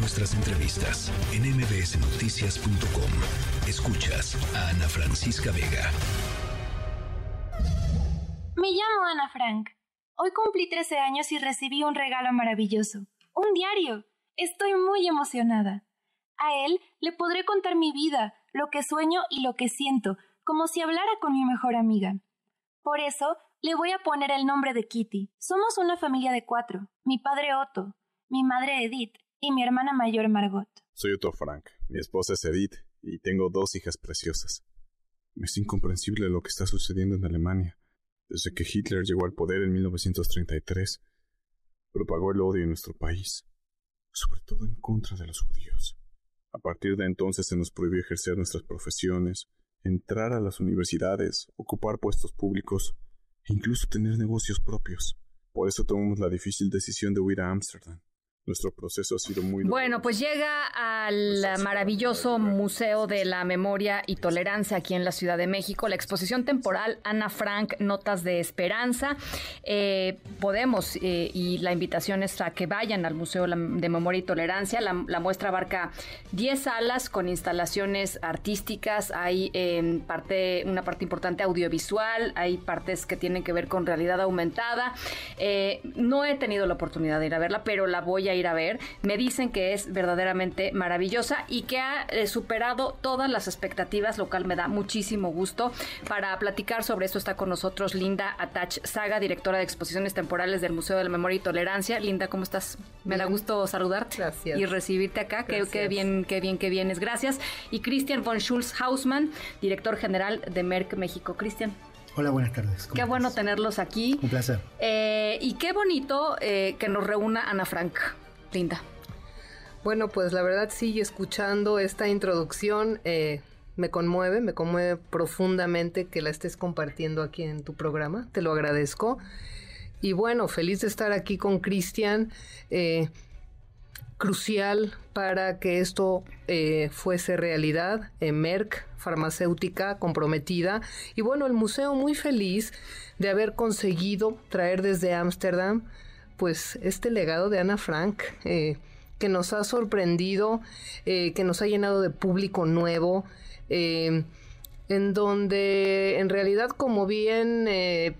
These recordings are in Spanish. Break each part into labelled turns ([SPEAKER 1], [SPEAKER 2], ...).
[SPEAKER 1] nuestras entrevistas en mbsnoticias.com. Escuchas a Ana Francisca Vega.
[SPEAKER 2] Me llamo Ana Frank. Hoy cumplí 13 años y recibí un regalo maravilloso. Un diario. Estoy muy emocionada. A él le podré contar mi vida, lo que sueño y lo que siento, como si hablara con mi mejor amiga. Por eso le voy a poner el nombre de Kitty. Somos una familia de cuatro. Mi padre Otto, mi madre Edith y mi hermana mayor Margot.
[SPEAKER 3] Soy Otto Frank. Mi esposa es Edith y tengo dos hijas preciosas. Es incomprensible lo que está sucediendo en Alemania. Desde que Hitler llegó al poder en 1933, propagó el odio en nuestro país, sobre todo en contra de los judíos. A partir de entonces se nos prohibió ejercer nuestras profesiones, entrar a las universidades, ocupar puestos públicos e incluso tener negocios propios. Por eso tomamos la difícil decisión de huir a Ámsterdam. Nuestro proceso ha sido muy...
[SPEAKER 4] Bueno, pues llega al maravilloso Museo de la Memoria y Tolerancia aquí en la Ciudad de México, la exposición temporal Ana Frank, Notas de Esperanza. Eh, podemos, eh, y la invitación es a que vayan al Museo de Memoria y Tolerancia. La, muestra abarca 10 salas con instalaciones artísticas, hay em, parte, una parte importante audiovisual, hay partes que tienen que ver con realidad aumentada. Eh, no he tenido la oportunidad de ir a verla, pero la voy a ir a ver. Me dicen que es verdaderamente maravillosa y que ha eh, superado todas las expectativas, lo cual me da muchísimo gusto. Para platicar sobre esto está con nosotros Linda Atach Saga, directora de exposiciones temporales del Museo de la Memoria y Tolerancia. Linda, ¿cómo estás? Me da gusto saludarte
[SPEAKER 5] Gracias.
[SPEAKER 4] y recibirte acá. Qué, qué, bien, qué bien, qué vienes. Gracias. Y Christian von Schulz Hausmann, director general de Merck México. Cristian.
[SPEAKER 6] Hola, buenas tardes.
[SPEAKER 4] Qué bueno tenerlos aquí.
[SPEAKER 6] Un placer.
[SPEAKER 4] Eh, y qué bonito eh, que nos reúna Ana Frank. Linda.
[SPEAKER 5] Bueno, pues la verdad sí, escuchando esta introducción eh, me conmueve, me conmueve profundamente que la estés compartiendo aquí en tu programa, te lo agradezco. Y bueno, feliz de estar aquí con Cristian, eh, crucial para que esto eh, fuese realidad, Merck, farmacéutica comprometida. Y bueno, el museo muy feliz de haber conseguido traer desde Ámsterdam pues este legado de Ana Frank eh, que nos ha sorprendido, eh, que nos ha llenado de público nuevo, eh, en donde en realidad como bien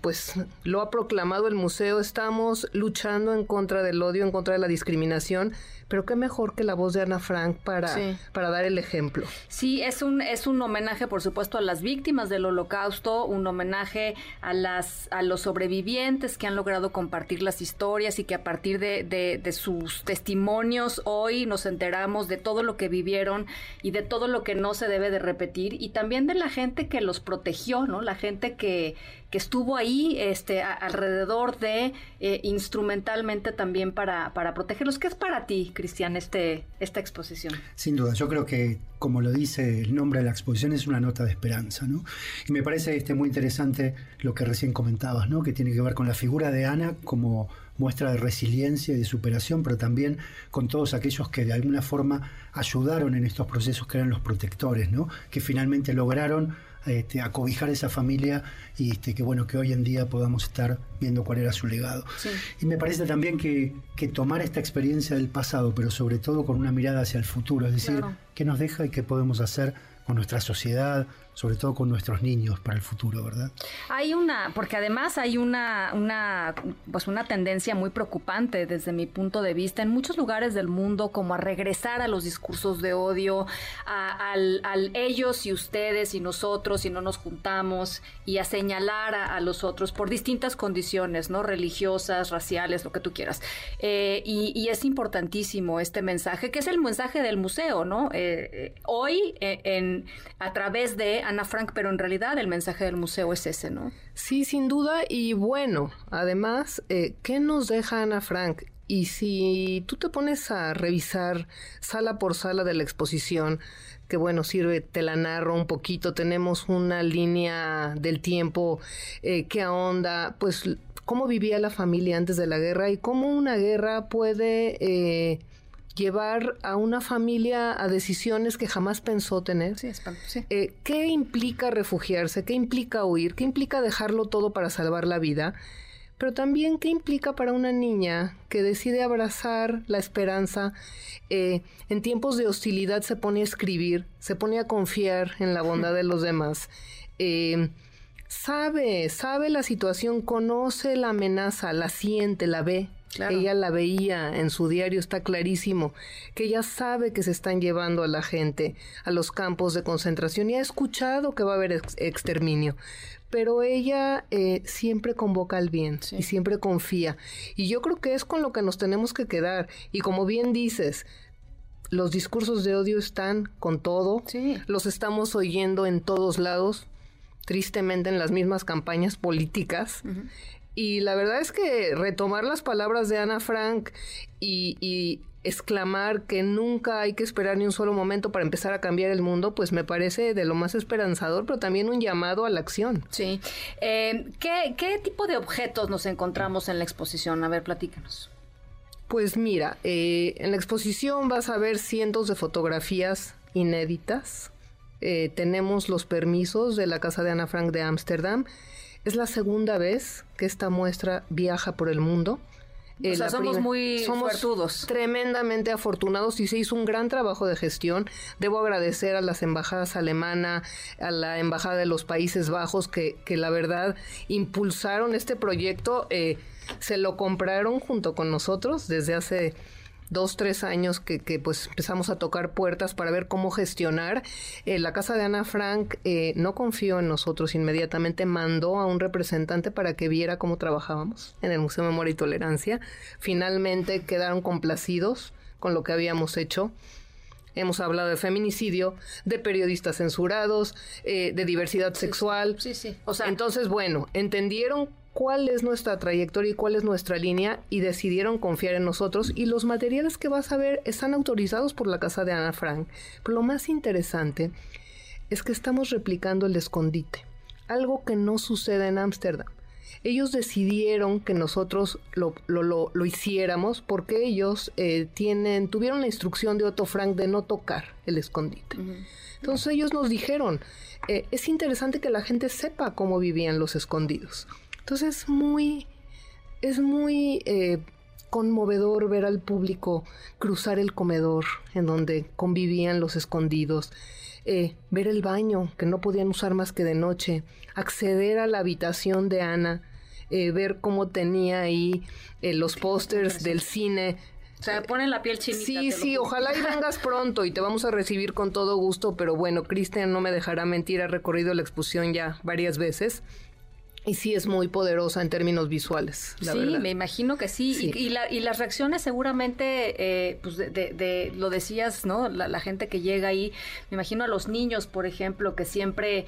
[SPEAKER 5] pues lo ha proclamado el museo, estamos luchando en contra del odio, en contra de la discriminación, pero qué mejor que la voz de Ana Frank para, para dar el ejemplo.
[SPEAKER 4] Sí, es un, es un homenaje, por supuesto, a las víctimas del holocausto, un homenaje a, las, a los sobrevivientes que han logrado compartir las historias y que a partir de, de, sus testimonios hoy nos enteramos de todo lo que vivieron y de todo lo que no se debe de repetir y también de la gente que los protegió, ¿no? La gente que, que estuvo ahí este, alrededor de eh, instrumentalmente también para, para protegerlos. ¿Qué es para ti, Cristian, este, esta exposición?
[SPEAKER 6] Sin duda, yo creo que, como lo dice el nombre de la exposición, es una nota de esperanza. ¿no? Y me parece este, muy interesante lo que recién comentabas, ¿no? que tiene que ver con la figura de Ana como muestra de resiliencia y de superación, pero también con todos aquellos que de alguna forma ayudaron en estos procesos que eran los protectores, ¿no? que finalmente lograron este, acobijar esa familia y este, que bueno que hoy en día podamos estar viendo cuál era su legado. Y me parece también que, que, tomar esta experiencia del pasado, pero sobre todo con una mirada hacia el futuro, es decir, qué nos deja y qué podemos hacer con nuestra sociedad, sobre todo con nuestros niños para el futuro, ¿verdad?
[SPEAKER 4] Hay una, porque además hay una, una, pues una tendencia muy preocupante desde mi punto de vista en muchos lugares del mundo como a regresar a los discursos de odio, a, al, ellos y ustedes y nosotros y no nos juntamos y a señalar a, los otros por distintas condiciones, ¿no? Religiosas, raciales, lo que tú quieras. Eh, y, es importantísimo este mensaje, que es el mensaje del museo, ¿no? Eh, eh, hoy, en, a través de Ana Frank, pero en realidad el mensaje del museo es ese, ¿no?
[SPEAKER 5] Sí, sin duda. Y bueno, además, eh, ¿qué nos deja Ana Frank? Y si tú te pones a revisar sala por sala de la exposición, que bueno, sirve, te la narro un poquito, tenemos una línea del tiempo eh, que ahonda, pues, cómo vivía la familia antes de la guerra y cómo una guerra puede... Eh, llevar a una familia a decisiones que jamás pensó tener.
[SPEAKER 4] Sí, sí.
[SPEAKER 5] Eh, ¿Qué implica refugiarse? ¿Qué implica huir? ¿Qué implica dejarlo todo para salvar la vida? pero también qué implica para una niña que decide abrazar la esperanza, eh, en tiempos de hostilidad se pone a escribir, se pone a confiar en la bondad de los demás. Eh, sabe, sabe la situación, conoce la amenaza, la siente, la ve. Ella la veía en su diario, está clarísimo, que ella sabe que se están llevando a la gente a los campos de concentración y ha escuchado que va a haber exterminio pero ella eh, siempre convoca al bien y siempre confía. Y yo creo que es con lo que nos tenemos que quedar. Y como bien dices, los discursos de odio están con todo, los estamos oyendo en todos lados, tristemente en las mismas campañas políticas. Y la verdad es que retomar las palabras de Ana Frank y exclamar que nunca hay que esperar ni un solo momento para empezar a cambiar el mundo, pues me parece de lo más esperanzador, pero también un llamado a la acción.
[SPEAKER 4] Sí. Eh, ¿qué, tipo de objetos nos encontramos en la exposición? A ver, platícanos.
[SPEAKER 5] Pues mira, eh, en la exposición vas a ver cientos de fotografías inéditas. Eh, tenemos los permisos de la Casa de Ana Frank de Ámsterdam. Es la segunda vez que esta muestra viaja por el mundo
[SPEAKER 4] o sea, somos muy
[SPEAKER 5] somos tremendamente afortunados y se hizo un gran trabajo de gestión. Debo agradecer a las embajadas alemana, a la embajada de los Países Bajos que, que la verdad impulsaron este proyecto. Eh, se lo compraron junto con nosotros desde hace dos, tres años que, que, pues empezamos a tocar puertas para ver cómo gestionar. Eh, la casa de Ana Frank eh, no confió en nosotros inmediatamente, mandó a un representante para que viera cómo trabajábamos en el Museo de Memoria y Tolerancia. Finalmente quedaron complacidos con lo que habíamos hecho. Hemos hablado de feminicidio, de periodistas censurados, eh, de diversidad sexual.
[SPEAKER 4] Sí, sí.
[SPEAKER 5] O sea, entonces, bueno, entendieron cuál es nuestra trayectoria y cuál es nuestra línea y decidieron confiar en nosotros y los materiales que vas a ver están autorizados por la casa de Ana Frank. Pero lo más interesante es que estamos replicando el escondite, algo que no sucede en Ámsterdam. Ellos decidieron que nosotros lo, lo, hiciéramos porque ellos eh, tienen, tuvieron la instrucción de Otto Frank de no tocar el escondite. Entonces ellos nos dijeron, eh, es interesante que la gente sepa cómo vivían los escondidos. Entonces es muy, es muy eh, conmovedor ver al público cruzar el comedor en donde convivían los escondidos, eh, ver el baño que no podían usar más que de noche, acceder a la habitación de Ana, eh, ver cómo tenía ahí los pósters del cine.
[SPEAKER 4] O sea, ponen la piel chinita.
[SPEAKER 5] Sí, sí, ojalá y vengas pronto y te vamos a recibir con todo gusto, pero bueno, Cristian no me dejará mentir, ha recorrido la exposición ya varias veces y sí es muy poderosa en términos visuales.
[SPEAKER 4] sí, me imagino que sí. Y, y, las reacciones seguramente, eh, pues de, lo decías, ¿no? La, la, gente que llega ahí, me imagino a los niños, por ejemplo, que siempre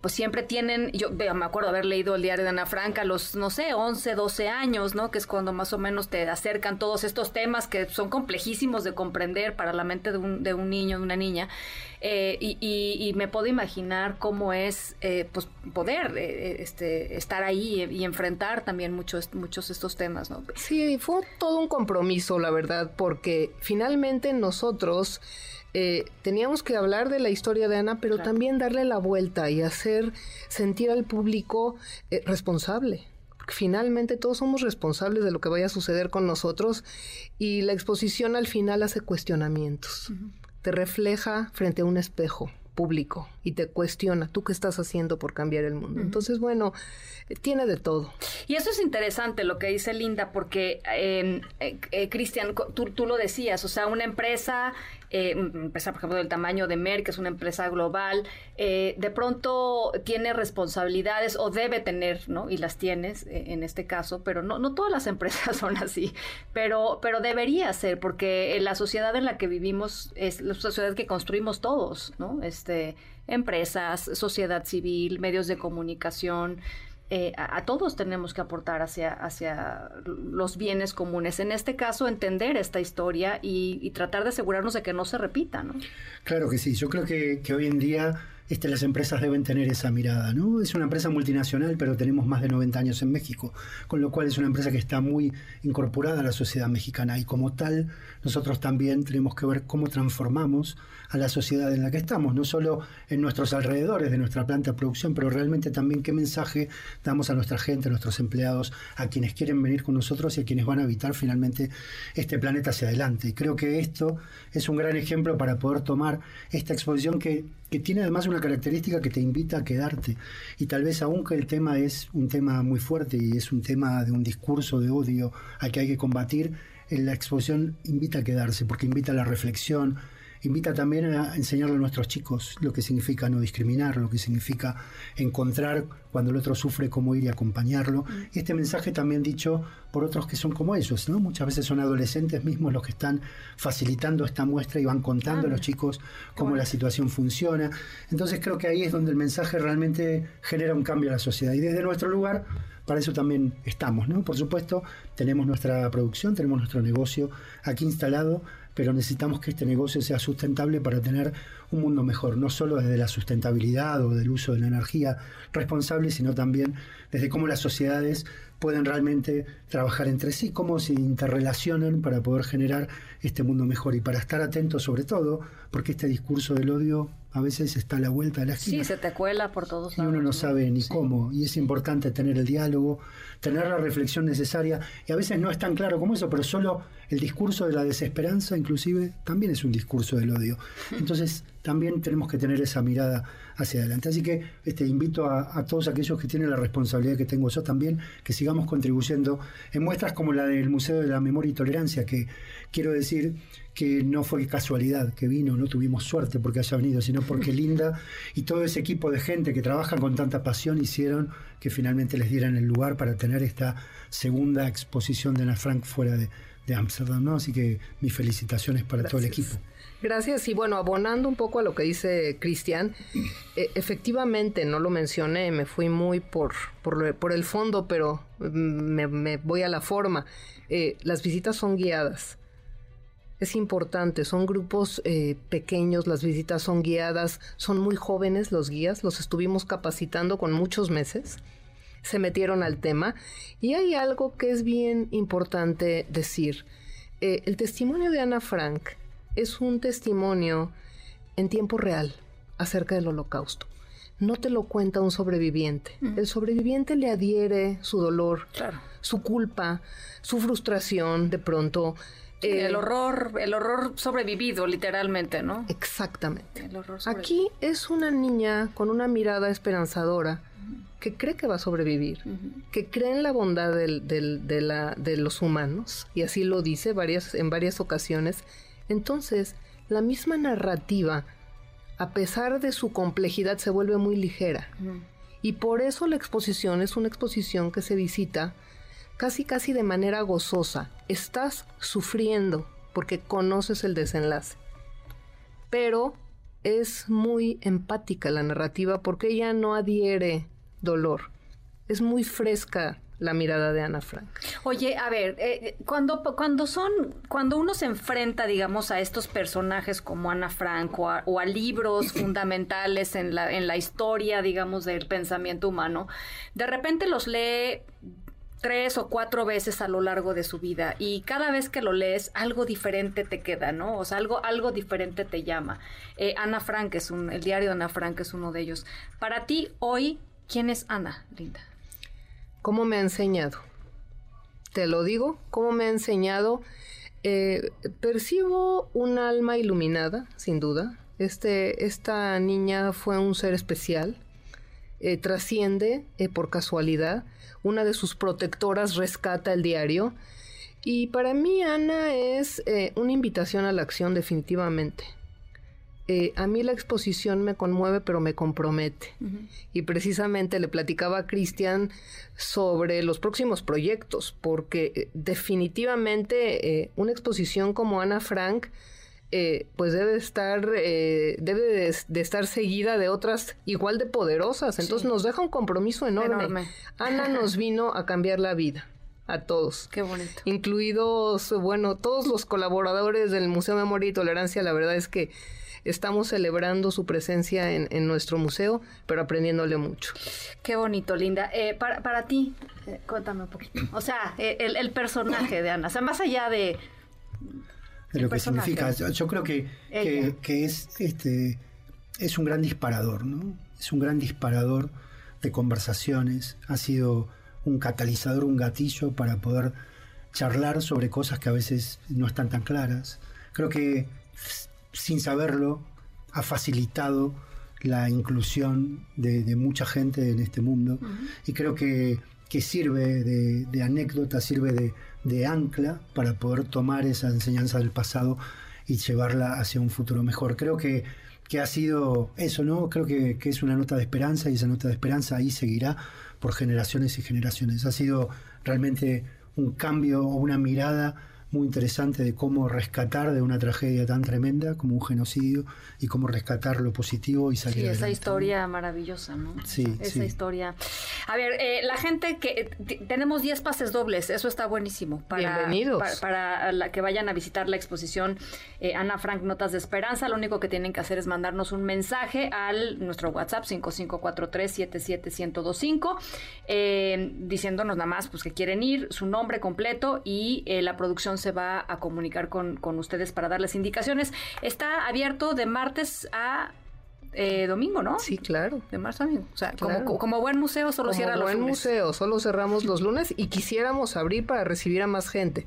[SPEAKER 4] pues siempre tienen, yo me acuerdo haber leído el diario de Ana Franca los, no sé, 11, 12 años, ¿no? Que es cuando más o menos te acercan todos estos temas que son complejísimos de comprender para la mente de un, de un niño, de una niña. Eh, y, y, me puedo imaginar cómo es eh, pues poder eh, este, estar ahí y enfrentar también muchos, muchos estos temas, ¿no?
[SPEAKER 5] Sí, fue todo un compromiso, la verdad, porque finalmente nosotros eh, teníamos que hablar de la historia de Ana, pero también darle la vuelta y hacer sentir al público eh, responsable. Porque finalmente todos somos responsables de lo que vaya a suceder con nosotros y la exposición al final hace cuestionamientos. Te refleja frente a un espejo público y te cuestiona, ¿tú qué estás haciendo por cambiar el mundo? Entonces, bueno, tiene de todo.
[SPEAKER 4] Y eso es interesante lo que dice Linda, porque, em, eh, eh, Cristian, tú, tú, lo decías, o sea, una empresa, eh, empresa, por ejemplo, del tamaño de Merck, que es una empresa global, eh, de pronto tiene responsabilidades o debe tener, ¿no? Y las tienes en este caso, pero no, no todas las empresas son así, pero, pero debería ser, porque la sociedad en la que vivimos es la sociedad que construimos todos, ¿no? Este, empresas, sociedad civil, medios de comunicación. Eh, a, todos tenemos que aportar hacia, hacia los bienes comunes. En este caso, entender esta historia y, tratar de asegurarnos de que no se repita, ¿no?
[SPEAKER 6] Claro que sí. Yo creo que, hoy en día este, las empresas deben tener esa mirada. ¿no? Es una empresa multinacional, pero tenemos más de 90 años en México, con lo cual es una empresa que está muy incorporada a la sociedad mexicana y como tal nosotros también tenemos que ver cómo transformamos a la sociedad en la que estamos, no solo en nuestros alrededores de nuestra planta de producción, pero realmente también qué mensaje damos a nuestra gente, a nuestros empleados, a quienes quieren venir con nosotros y a quienes van a habitar finalmente este planeta hacia adelante. Y creo que esto es un gran ejemplo para poder tomar esta exposición que, que tiene además una característica que te invita a quedarte. Y tal vez aunque el tema es un tema muy fuerte y es un tema de un discurso de odio al que hay que combatir, la exposición invita a quedarse, porque invita a la reflexión, invita también a enseñarle a nuestros chicos lo que significa no discriminar, lo que significa encontrar cuando el otro sufre cómo ir y acompañarlo. Y este mensaje también dicho por otros que son como ellos, ¿no? Muchas veces son adolescentes mismos los que están facilitando esta muestra y van contando a los chicos cómo la situación funciona. Entonces creo que ahí es donde el mensaje realmente genera un cambio a la sociedad. Y desde nuestro lugar para eso también estamos, ¿no? Por supuesto, tenemos nuestra producción, tenemos nuestro negocio aquí instalado, pero necesitamos que este negocio sea sustentable para tener un mundo mejor, no solo desde la sustentabilidad o del uso de la energía responsable, sino también desde cómo las sociedades pueden realmente trabajar entre sí, cómo se interrelacionan para poder generar este mundo mejor y para estar atentos sobre todo, porque este discurso del odio a veces está a la vuelta de la esquina.
[SPEAKER 4] Sí, se te cuela por todos lados.
[SPEAKER 6] Y uno no sabe ni cómo, y es importante tener el diálogo, tener la reflexión necesaria, y a veces no es tan claro como eso, pero solo el discurso de la desesperanza inclusive también es un discurso del odio. Entonces también tenemos que tener esa mirada hacia adelante. Así que este, invito a, todos aquellos que tienen la responsabilidad que tengo yo también, que sigamos contribuyendo en muestras como la del Museo de la Memoria y Tolerancia, que quiero decir que no fue casualidad que vino, no tuvimos suerte porque haya venido, sino porque Linda y todo ese equipo de gente que trabaja con tanta pasión hicieron que finalmente les dieran el lugar para tener esta segunda exposición de Ana Frank fuera de, de Ámsterdam, ¿no? Así que mis felicitaciones para todo el equipo.
[SPEAKER 5] Gracias. Y bueno, abonando un poco a lo que dice Cristian, e, efectivamente, no lo mencioné, me fui muy por, por, el fondo, pero me, voy a la forma. Eh, las visitas son guiadas. Es importante, son grupos eh, pequeños, las visitas son guiadas, son muy jóvenes los guías, los estuvimos capacitando con muchos meses se metieron al tema. Y hay algo que es bien importante decir. Eh, el testimonio de Ana Frank es un testimonio en tiempo real acerca del holocausto. No te lo cuenta un sobreviviente. El sobreviviente le adhiere su dolor, su culpa, su frustración de pronto.
[SPEAKER 4] el eh, horror, el horror sobrevivido, literalmente, ¿no?
[SPEAKER 5] Exactamente. Aquí es una niña con una mirada esperanzadora que cree que va a sobrevivir, que cree en la bondad de, la, de, los humanos, y así lo dice varias, en varias ocasiones, entonces la misma narrativa, a pesar de su complejidad, se vuelve muy ligera. Y por eso la exposición es una exposición que se visita casi casi de manera gozosa. Estás sufriendo porque conoces el desenlace. Pero es muy empática la narrativa porque ella no adhiere dolor. Es muy fresca la mirada de Ana Frank.
[SPEAKER 4] Oye, a ver, eh, cuando, cuando son, cuando uno se enfrenta, digamos, a estos personajes como Ana Frank o a, libros fundamentales en la, en la historia, digamos, del pensamiento humano, de repente los lee tres o cuatro veces a lo largo de su vida y cada vez que lo lees algo diferente te queda, ¿no? O sea, algo, algo diferente te llama. Eh, Ana Frank es un, el diario de Ana Frank es uno de ellos. Para ti hoy, ¿Quién es Ana, Linda?
[SPEAKER 5] ¿Cómo me ha enseñado? Te lo digo, ¿cómo me ha enseñado? Eh, percibo un alma iluminada, sin duda. Este, esta niña fue un ser especial. Eh, trasciende eh, por casualidad. Una de sus protectoras rescata el diario. Y para mí Ana es una invitación a la acción definitivamente. Eh, a mí la exposición me conmueve, pero me compromete. Y precisamente le platicaba a Cristian sobre los próximos proyectos, porque eh, definitivamente eh, una exposición como Ana Frank, pues debe estar, debe de, estar seguida de otras igual de poderosas. Entonces nos deja un compromiso enorme. Ana nos vino a cambiar la vida a todos.
[SPEAKER 4] Qué bonito.
[SPEAKER 5] Incluidos, bueno, todos los colaboradores del Museo de Memoria y Tolerancia, la verdad es que estamos celebrando su presencia en, nuestro museo, pero aprendiéndole mucho.
[SPEAKER 4] Qué bonito, Linda. Eh, para, para ti, eh, cuéntame un poquito. O sea, el, personaje de Ana, o sea, más allá de...
[SPEAKER 6] De lo que significa. Yo creo que, que, es, este, es un gran disparador, ¿no? Es un gran disparador de conversaciones. Ha sido un catalizador, un gatillo para poder charlar sobre cosas que a veces no están tan claras. Creo que sin saberlo ha facilitado la inclusión de, mucha gente en este mundo y creo que, sirve de, anécdota, sirve de, ancla para poder tomar esa enseñanza del pasado y llevarla hacia un futuro mejor. Creo que, que ha sido eso, ¿no? Creo que, que es una nota de esperanza y esa nota de esperanza ahí seguirá por generaciones y generaciones. Ha sido realmente un cambio o una mirada muy interesante de cómo rescatar de una tragedia tan tremenda como un genocidio y cómo rescatar lo positivo y salir
[SPEAKER 4] Sí, esa historia maravillosa, ¿no?
[SPEAKER 6] Sí,
[SPEAKER 4] esa historia. A ver, eh, la gente que tenemos 10 pases dobles, eso está buenísimo
[SPEAKER 5] para
[SPEAKER 4] Bienvenidos. para, la que vayan a visitar la exposición eh, Ana Frank Notas de Esperanza, lo único que tienen que hacer es mandarnos un mensaje al nuestro WhatsApp 5543-77125 eh, diciéndonos nada más pues que quieren ir, su nombre completo y la producción se va a comunicar con, ustedes para darles indicaciones. Está abierto de martes a eh, domingo, ¿no?
[SPEAKER 5] Sí, claro.
[SPEAKER 4] De martes a domingo. O sea, como, buen museo solo cierra los
[SPEAKER 5] buen museo, solo cerramos los lunes y quisiéramos abrir para recibir a más gente.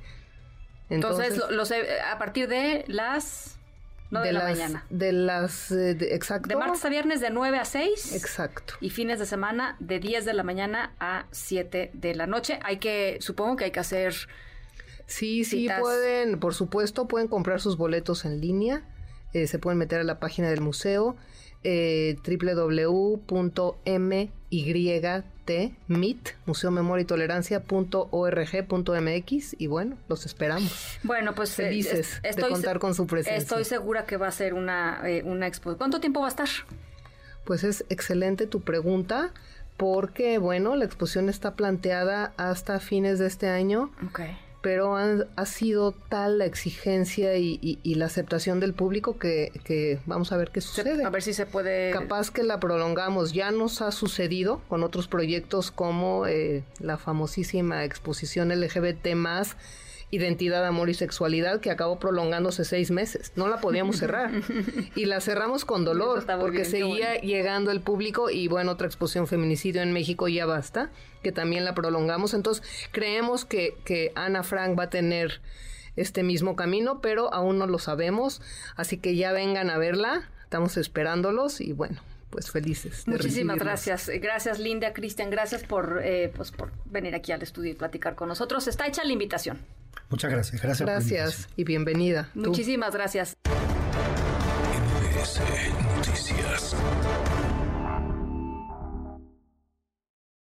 [SPEAKER 4] Entonces, a partir de las... No de, la mañana.
[SPEAKER 5] De las... Eh, exacto.
[SPEAKER 4] De martes a viernes de 9 a 6.
[SPEAKER 5] Exacto.
[SPEAKER 4] Y fines de semana de 10 de la mañana a 7 de la noche. Hay que, supongo que hay que hacer
[SPEAKER 5] Sí, sí, pueden, por supuesto, pueden comprar sus boletos en línea. Eh, se pueden meter a la página del museo eh, www.myt, Museo Memoria y Tolerancia.org.mx y bueno, los esperamos.
[SPEAKER 4] Bueno, pues
[SPEAKER 5] eh, felices de contar con su presencia.
[SPEAKER 4] Estoy segura que va a ser una, eh, una expo. ¿Cuánto tiempo va a estar?
[SPEAKER 5] Pues es excelente tu pregunta porque bueno, la exposición está planteada hasta fines de este año.
[SPEAKER 4] Okay
[SPEAKER 5] pero ha sido tal la exigencia y, la aceptación del público que, vamos a ver qué sucede.
[SPEAKER 4] A ver si se puede...
[SPEAKER 5] Capaz que la prolongamos. Ya nos ha sucedido con otros proyectos como eh, la famosísima exposición LGBT más Identidad, Amor y Sexualidad, que acabó prolongándose seis meses. No la podíamos cerrar. y la cerramos con dolor, porque seguía llegando el público y bueno, otra exposición feminicidio en México ya basta, que también la prolongamos. Entonces, creemos que, que Ana Frank va a tener este mismo camino, pero aún no lo sabemos. Así que ya vengan a verla, estamos esperándolos y bueno, pues felices.
[SPEAKER 4] Muchísimas gracias. Gracias Linda, Cristian, gracias por, eh, pues, por venir aquí al estudio y platicar con nosotros. Está hecha la invitación.
[SPEAKER 6] Muchas gracias. Gracias.
[SPEAKER 5] Gracias y bienvenida.
[SPEAKER 4] Muchísimas gracias.
[SPEAKER 1] Noticias.